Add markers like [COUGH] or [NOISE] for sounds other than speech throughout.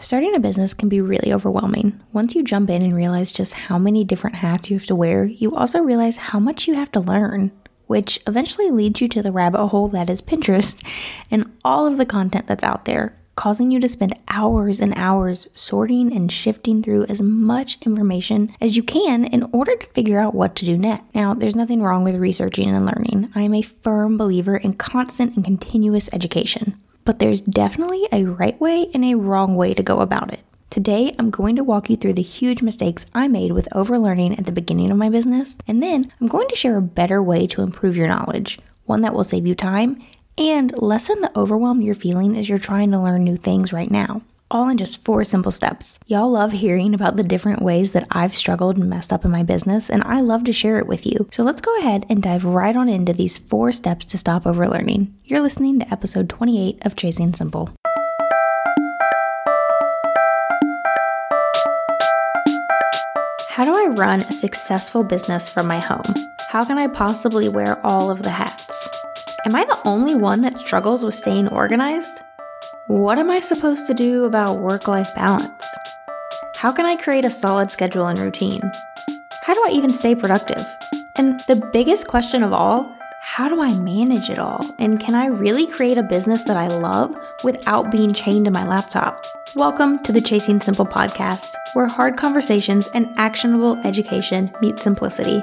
Starting a business can be really overwhelming. Once you jump in and realize just how many different hats you have to wear, you also realize how much you have to learn, which eventually leads you to the rabbit hole that is Pinterest [LAUGHS] and all of the content that's out there, causing you to spend hours and hours sorting and shifting through as much information as you can in order to figure out what to do next. Now, there's nothing wrong with researching and learning. I am a firm believer in constant and continuous education but there's definitely a right way and a wrong way to go about it. Today, I'm going to walk you through the huge mistakes I made with overlearning at the beginning of my business, and then I'm going to share a better way to improve your knowledge, one that will save you time and lessen the overwhelm you're feeling as you're trying to learn new things right now all in just four simple steps. Y'all love hearing about the different ways that I've struggled and messed up in my business, and I love to share it with you. So let's go ahead and dive right on into these four steps to stop overlearning. You're listening to episode 28 of Chasing Simple. How do I run a successful business from my home? How can I possibly wear all of the hats? Am I the only one that struggles with staying organized? What am I supposed to do about work life balance? How can I create a solid schedule and routine? How do I even stay productive? And the biggest question of all, how do I manage it all? And can I really create a business that I love without being chained to my laptop? Welcome to the Chasing Simple podcast, where hard conversations and actionable education meet simplicity.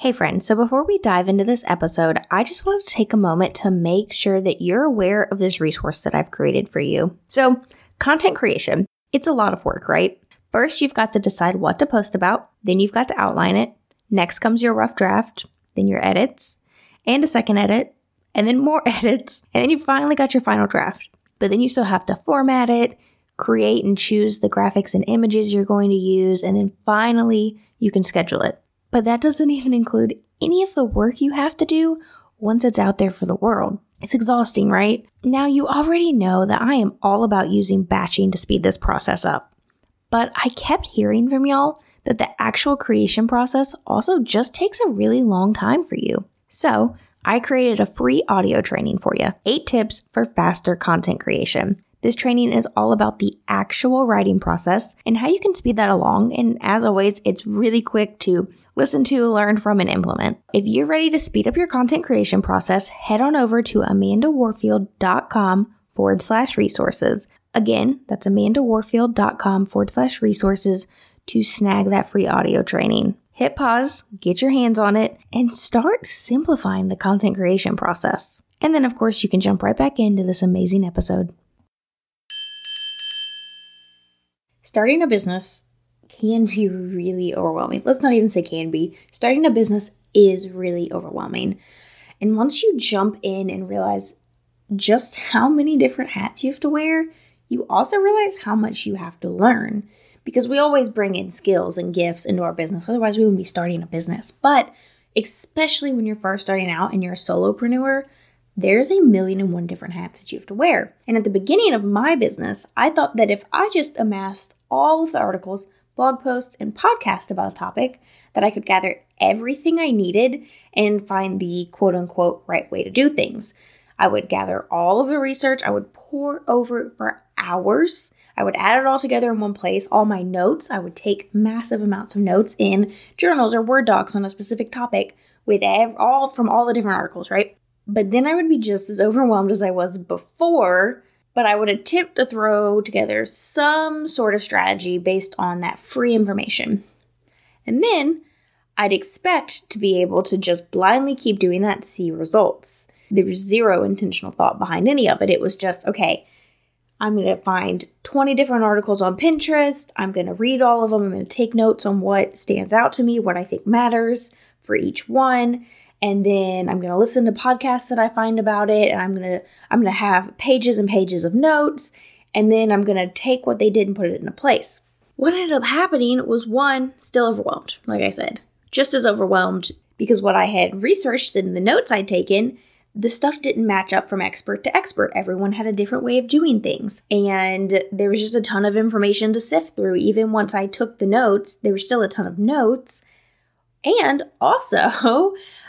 Hey, friend. So before we dive into this episode, I just wanted to take a moment to make sure that you're aware of this resource that I've created for you. So, content creation, it's a lot of work, right? First, you've got to decide what to post about, then you've got to outline it. Next comes your rough draft, then your edits, and a second edit, and then more [LAUGHS] edits, and then you finally got your final draft. But then you still have to format it, create and choose the graphics and images you're going to use, and then finally you can schedule it. But that doesn't even include any of the work you have to do once it's out there for the world. It's exhausting, right? Now, you already know that I am all about using batching to speed this process up. But I kept hearing from y'all that the actual creation process also just takes a really long time for you. So, I created a free audio training for you eight tips for faster content creation. This training is all about the actual writing process and how you can speed that along. And as always, it's really quick to listen to, learn from, and implement. If you're ready to speed up your content creation process, head on over to amandawarfield.com forward slash resources. Again, that's amandawarfield.com forward slash resources to snag that free audio training. Hit pause, get your hands on it, and start simplifying the content creation process. And then, of course, you can jump right back into this amazing episode. Starting a business can be really overwhelming. Let's not even say can be. Starting a business is really overwhelming. And once you jump in and realize just how many different hats you have to wear, you also realize how much you have to learn because we always bring in skills and gifts into our business. Otherwise, we wouldn't be starting a business. But especially when you're first starting out and you're a solopreneur, there's a million and one different hats that you have to wear. And at the beginning of my business, I thought that if I just amassed all of the articles, blog post, and podcast about a topic, that I could gather everything I needed and find the quote unquote right way to do things. I would gather all of the research, I would pour over for hours. I would add it all together in one place, all my notes. I would take massive amounts of notes in journals or Word docs on a specific topic with ev- all from all the different articles, right? But then I would be just as overwhelmed as I was before but I would attempt to throw together some sort of strategy based on that free information. And then I'd expect to be able to just blindly keep doing that see results. There was zero intentional thought behind any of it. It was just, okay, I'm going to find 20 different articles on Pinterest. I'm going to read all of them. I'm going to take notes on what stands out to me, what I think matters for each one. And then I'm going to listen to podcasts that I find about it and I'm going to I'm going to have pages and pages of notes and then I'm going to take what they did and put it into place. What ended up happening was one, still overwhelmed, like I said just as overwhelmed because what I had researched in the notes I'd taken, the stuff didn't match up from expert to expert. Everyone had a different way of doing things. And there was just a ton of information to sift through. Even once I took the notes, there was still a ton of notes. And also, [LAUGHS]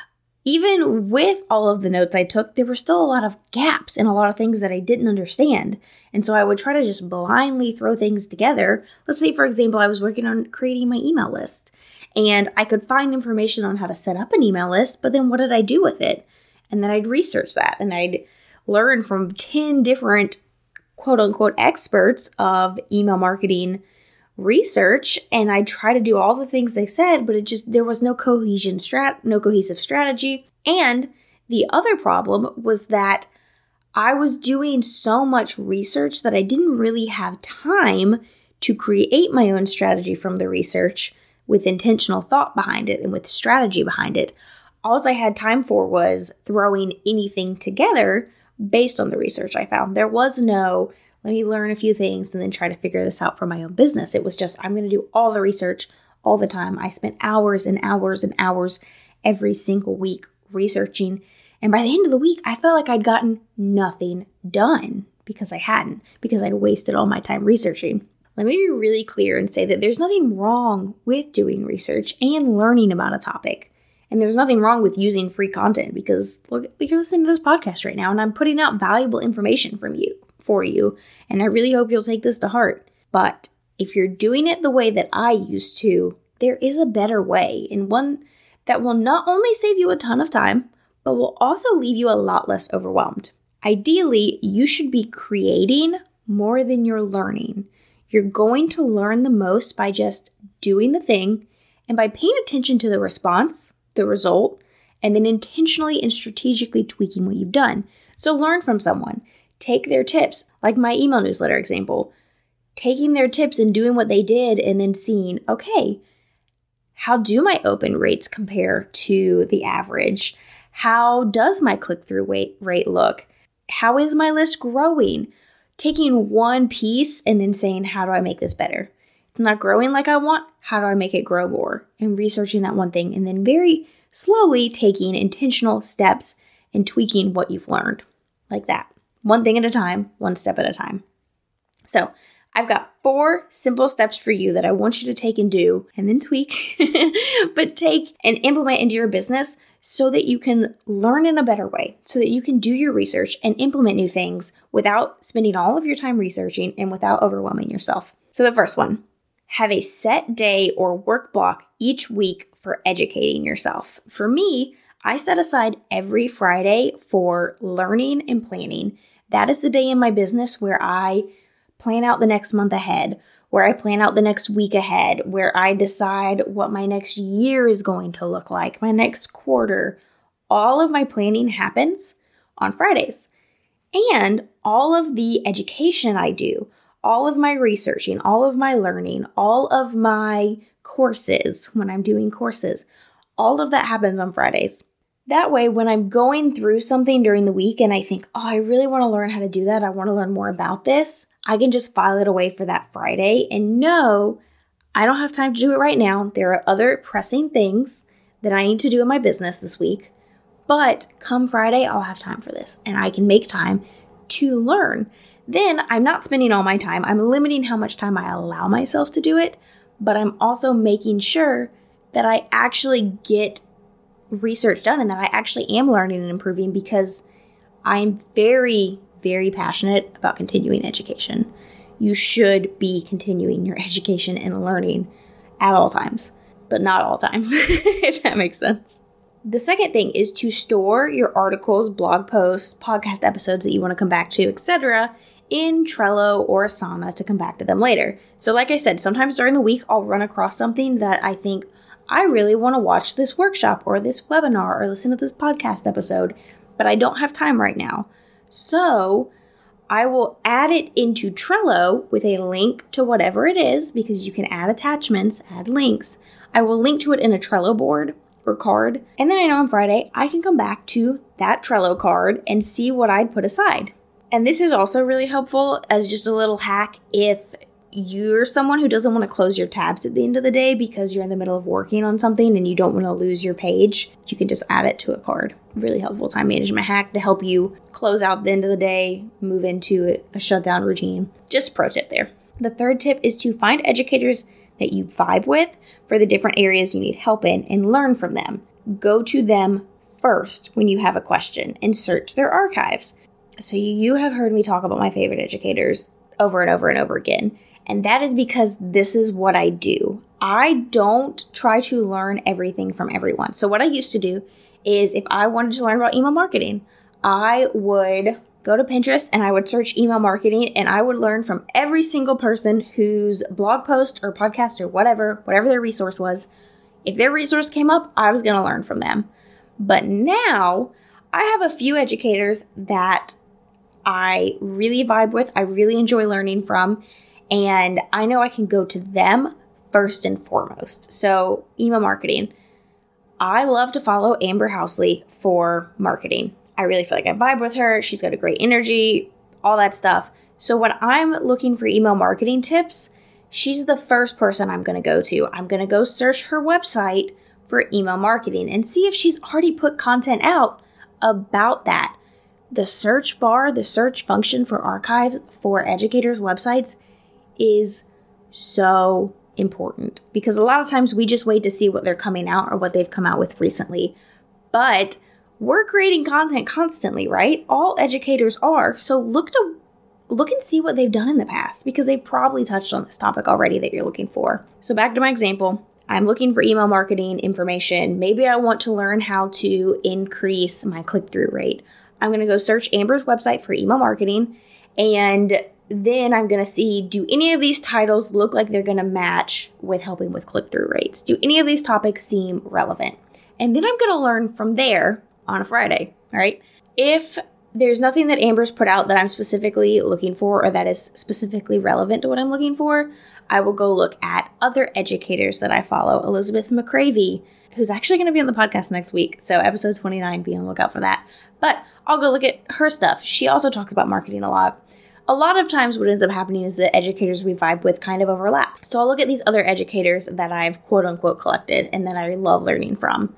even with all of the notes I took, there were still a lot of gaps and a lot of things that I didn't understand. And so I would try to just blindly throw things together. Let's say, for example, I was working on creating my email list and I could find information on how to set up an email list, but then what did I do with it? And then I'd research that and I'd learn from 10 different quote unquote experts of email marketing research and I try to do all the things they said, but it just there was no cohesion strat no cohesive strategy. And the other problem was that I was doing so much research that I didn't really have time to create my own strategy from the research with intentional thought behind it and with strategy behind it. All I had time for was throwing anything together based on the research I found. There was no, let me learn a few things and then try to figure this out for my own business. It was just, I'm going to do all the research all the time. I spent hours and hours and hours every single week researching. And by the end of the week, I felt like I'd gotten nothing done because I hadn't, because I'd wasted all my time researching. Let me be really clear and say that there's nothing wrong with doing research and learning about a topic. And there's nothing wrong with using free content because look, you're listening to this podcast right now and I'm putting out valuable information from you for you. And I really hope you'll take this to heart. But if you're doing it the way that I used to, there is a better way and one that will not only save you a ton of time, but will also leave you a lot less overwhelmed. Ideally, you should be creating more than you're learning. You're going to learn the most by just doing the thing and by paying attention to the response, the result, and then intentionally and strategically tweaking what you've done. So learn from someone. Take their tips, like my email newsletter example. Taking their tips and doing what they did, and then seeing, okay, how do my open rates compare to the average? How does my click through rate look? How is my list growing? taking one piece and then saying, how do I make this better? It's not growing like I want. How do I make it grow more? And researching that one thing and then very slowly taking intentional steps and tweaking what you've learned like that. One thing at a time, one step at a time. So, I've got four simple steps for you that I want you to take and do and then tweak, [LAUGHS] but take and implement into your business so that you can learn in a better way, so that you can do your research and implement new things without spending all of your time researching and without overwhelming yourself. So, the first one have a set day or work block each week for educating yourself. For me, I set aside every Friday for learning and planning. That is the day in my business where I plan out the next month ahead, where I plan out the next week ahead, where I decide what my next year is going to look like, my next quarter. All of my planning happens on Fridays. And all of the education I do, all of my researching, all of my learning, all of my courses when I'm doing courses, all of that happens on Fridays. That way, when I'm going through something during the week and I think, oh, I really want to learn how to do that, I want to learn more about this, I can just file it away for that Friday and know I don't have time to do it right now. There are other pressing things that I need to do in my business this week. But come Friday, I'll have time for this and I can make time to learn. Then I'm not spending all my time. I'm limiting how much time I allow myself to do it, but I'm also making sure that I actually get research done and that I actually am learning and improving because I'm very very passionate about continuing education. You should be continuing your [LAUGHS] education and learning at all times, but not all times, [LAUGHS] if that makes sense. The second thing is to store your articles, blog posts, podcast episodes that you want to come back to, etc., in Trello or Asana to come back to them later. So, like I said, sometimes during the week I'll run across something that I think I really want to watch this workshop or this webinar or listen to this podcast episode, but I don't have time right now. So, I will add it into Trello with a link to whatever it is because you can add attachments, add links. I will link to it in a Trello board or card. And then I know on Friday I can come back to that Trello card and see what I'd put aside. And this is also really helpful as just a little hack if you're someone who doesn't want to close your tabs at the end of the day because you're in the middle of working on something and you don't want to lose your page, you can just add it to a card. Really helpful time management hack to help you close out the end of the day, move into a shutdown routine. Just pro tip there. The third tip is to find educators that you vibe with for the different areas you need help in and learn from them. Go to them first when you have a question and search their archives. So, you have heard me talk about my favorite educators over and over and over again. And that is because this is what I do. I don't try to learn everything from everyone. So, what I used to do is if I wanted to learn about email marketing, I would go to Pinterest and I would search email marketing and I would learn from every single person whose blog post or podcast or whatever, whatever their resource was. If their resource came up, I was going to learn from them. But now I have a few educators that I really vibe with, I really enjoy learning from, and I know I can go to them first and foremost. So, email marketing. I love to follow Amber Housley for marketing. I really feel like I vibe with her. She's got a great energy, all that stuff. So, when I'm looking for email marketing tips, she's the first person I'm going to go to. I'm going to go search her website for email marketing and see if she's already put content out about that. The search bar, the search function for archives for educators' websites is so important because a lot of times we just wait to see what they're coming out or what they've come out with recently. But we're creating content constantly, right? All educators are. So look to look and see what they've done in the past because they've probably touched on this topic already that you're looking for. So back to my example, I'm looking for email marketing information. Maybe I want to learn how to increase my click through rate. I'm going to go search Amber's website for email marketing and then I'm going to see do any of these titles look like they're going to match with helping with click through rates? Do any of these topics seem relevant? And then I'm going to learn from there on a Friday, right? If there's nothing that Amber's put out that I'm specifically looking for or that is specifically relevant to what I'm looking for, I will go look at other educators that I follow. Elizabeth McCravy, who's actually going to be on the podcast next week. So, episode 29, be on the lookout for that. But I'll go look at her stuff. She also talks about marketing a lot. A lot of times, what ends up happening is the educators we vibe with kind of overlap. So, I'll look at these other educators that I've quote unquote collected and that I love learning from.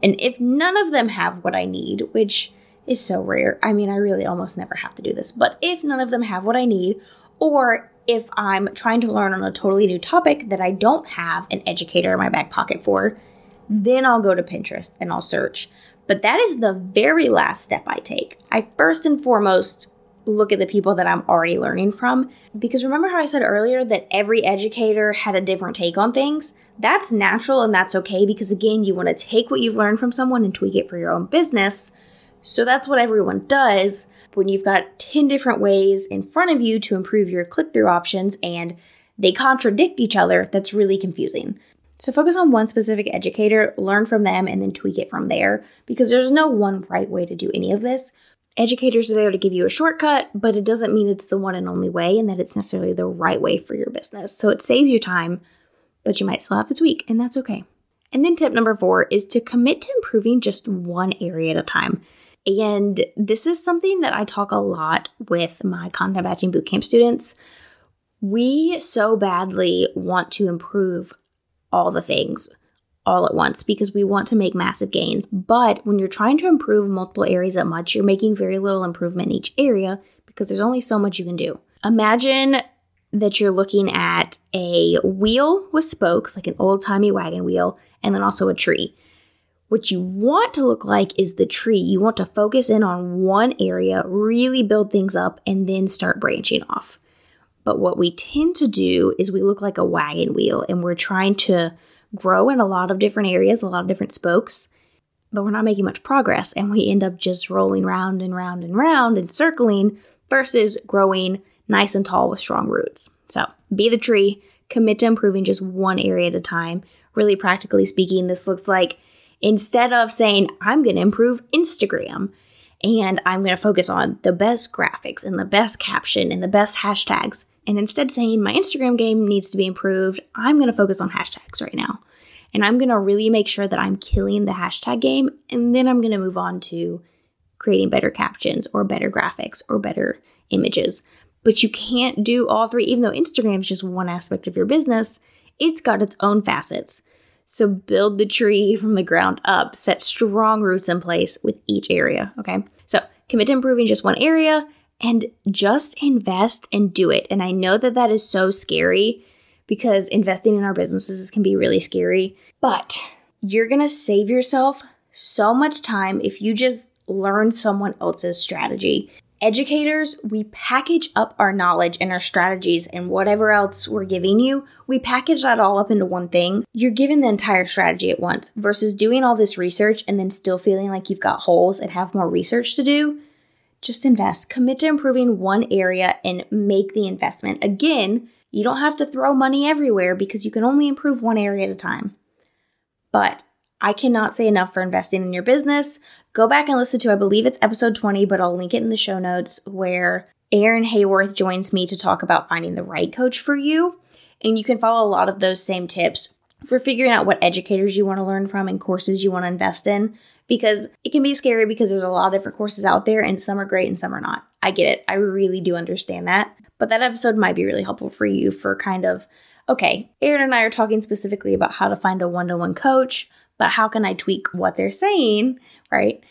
And if none of them have what I need, which is so rare, I mean, I really almost never have to do this, but if none of them have what I need, or if I'm trying to learn on a totally new topic that I don't have an educator in my back pocket for, then I'll go to Pinterest and I'll search. But that is the very last step I take. I first and foremost look at the people that I'm already learning from. Because remember how I said earlier that every educator had a different take on things? That's natural and that's okay because, again, you want to take what you've learned from someone and tweak it for your own business. So that's what everyone does when you've got 10 different ways in front of you to improve your click through options and they contradict each other. That's really confusing. So focus on one specific educator, learn from them, and then tweak it from there because there's no one right way to do any of this. Educators are there to give you a shortcut, but it doesn't mean it's the one and only way and that it's necessarily the right way for your business. So it saves you time, but you might still have to tweak, and that's okay. And then tip number four is to commit to improving just one area at a time. And this is something that I talk a lot with my content batching bootcamp students. We so badly want to improve all the things all at once because we want to make massive gains. But when you're trying to improve multiple areas at much, you're making very little improvement in each area because there's only so much you can do. Imagine that you're looking at a wheel with spokes, like an old timey wagon wheel, and then also a tree. What you want to look like is the tree. You want to focus in on one area, really build things up, and then start branching off. But what we tend to do is we look like a wagon wheel and we're trying to grow in a lot of different areas, a lot of different spokes, but we're not making much progress. And we end up just rolling round and round and round and circling versus growing nice and tall with strong roots. So be the tree, commit to improving just one area at a time. Really practically speaking, this looks like instead of saying, I'm going to improve Instagram and I'm going to focus on the best graphics and the best caption and the best hashtags, and instead saying my Instagram game needs to be improved, I'm going to focus on hashtags right now. And I'm going to really make sure that I'm killing the hashtag game. And then I'm going to move on to creating better captions or better graphics or better images. But you can't do all three, even though Instagram is just one aspect of your business, it's got its own facets. So build the tree from the ground up, set strong roots in place with each area. Okay. So commit to improving just one area and just invest and do it. And I know that that is so scary because investing in our businesses can be really scary, but you're going to save yourself so much time if you just learn someone else's strategy. Educators, we package up our knowledge and our strategies and whatever else we're giving you, we package that all up into one thing. You're given the entire strategy at once versus doing all this research and then still feeling like you've got holes and have more research to do just invest. Commit to improving one area and make the investment. Again, you don't have to throw money everywhere because you can only improve one area at a time. But I cannot say enough for investing in your business. Go back and listen to, I believe it's episode 20, but I'll link it in the show notes where Aaron Hayworth joins me to talk about finding the right coach for you. And you can follow a lot of those same tips for figuring out what educators you want to learn from and courses you want to invest in because it can be scary because there's a lot of different courses out there and some are great and some are not. I get it. I really do understand that. But that episode might be really helpful for you for kind of, okay, Aaron and I are talking specifically about how to find a one to one coach, but how can I tweak what they're saying, right?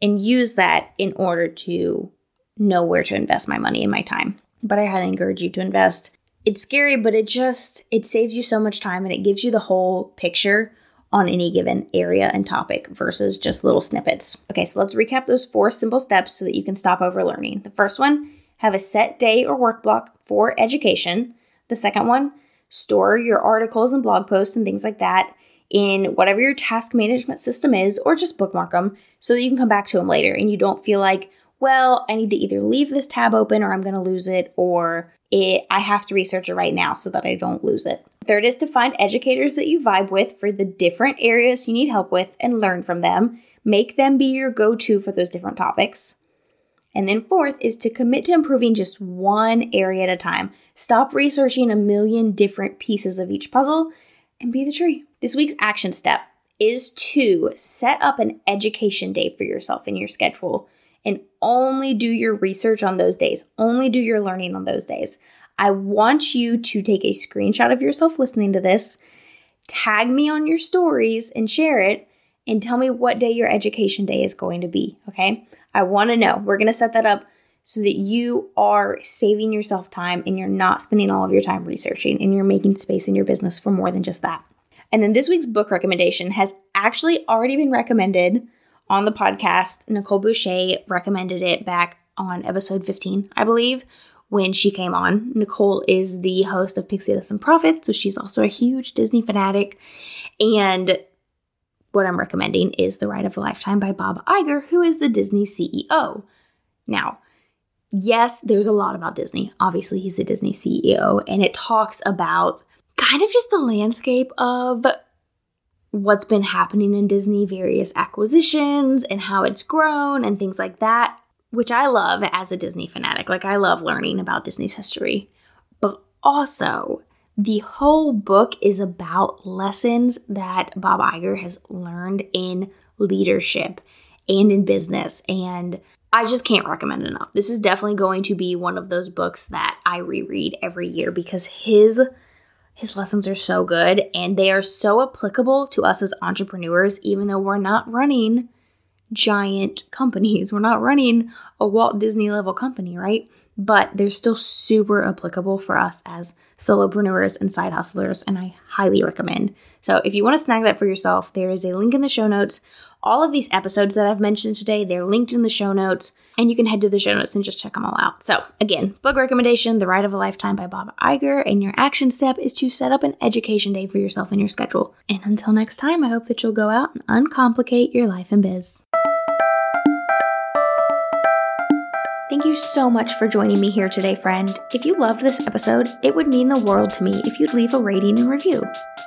And use that in order to know where to invest my money and my time. But I highly encourage you to invest. It's scary, but it just it saves you so much time and it gives you the whole picture on any given area and topic versus just little snippets. Okay, so let's recap those four simple steps so that you can stop overlearning. The first one, have a set day or work block for education. The second one, store your articles and blog posts and things like that in whatever your task management system is, or just bookmark them so that you can come back to them later and you don't feel like, well, I need to either leave this tab open or I'm going to lose it, or it, I have to research it right now so that I don't lose it. Third is to find educators that you vibe with for the different areas you need help with and learn from them. Make them be your go to for those different topics. And then fourth is to commit to improving just one area at a time. Stop researching a million different pieces of each puzzle and be the tree. This week's action step is to set up an education day for yourself in your schedule and only do your research on those days. Only do your learning on those days. I want you to take a screenshot of yourself listening to this, tag me on your stories and share it, and tell me what day your education day is going to be. Okay. I want to know. We're going to set that up so that you are saving yourself time and you're not spending all of your time researching and you're making space in your business for more than just that. And then this week's book recommendation has actually already been recommended on the podcast. Nicole Boucher recommended it back on episode 15, I believe, when she came on. Nicole is the host of Pixie Dust and Profit, so she's also a huge Disney fanatic. And what I'm recommending is The Ride of a Lifetime by Bob Iger, who is the Disney CEO. Now, yes, there's a lot about Disney. Obviously, he's the Disney CEO, and it talks about kind of just the landscape of what's been happening in Disney, various acquisitions, and how it's grown, and things like that which I love as a Disney fanatic. Like, I love learning about Disney's history. But also, the whole book is about lessons that Bob Iger has learned in leadership and in business. And I just can't recommend enough. This is definitely going to be one of those books that I reread every year because his his lessons are so good and they are so applicable to us as entrepreneurs even though we're not running giant companies. [LAUGHS] We're not running a Walt Disney level company, right? But they're still super applicable for us as solopreneurs and side hustlers, and I highly recommend. So, if you want to snag that for yourself, there is a link in the show notes. All of these episodes that I've mentioned today, they're linked in the show notes, and you can head to the show notes and just check them all out. So, again, book recommendation The Ride of a Lifetime by Bob Iger, and your action step is to set up an education day for yourself in your schedule. And until next time, I hope that you'll go out and uncomplicate your life and biz. Thank you so much for joining me here today, friend. If you loved this episode, it would mean the world to me if you'd leave a rating and review.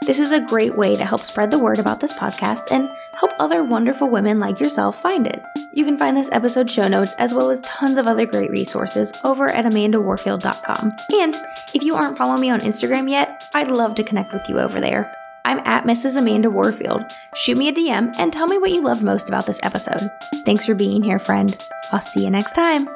This is a great way to help spread the word about this podcast and help other wonderful women like yourself find it. You can find this episode show notes as well as tons of other great resources over at amandawarfield.com. And if you aren't following me on Instagram yet, I'd love to connect with you over there. I'm at Mrs. Amanda Warfield. Shoot me a DM and tell me what you loved most about this episode. Thanks for being here, friend. I'll see you next time.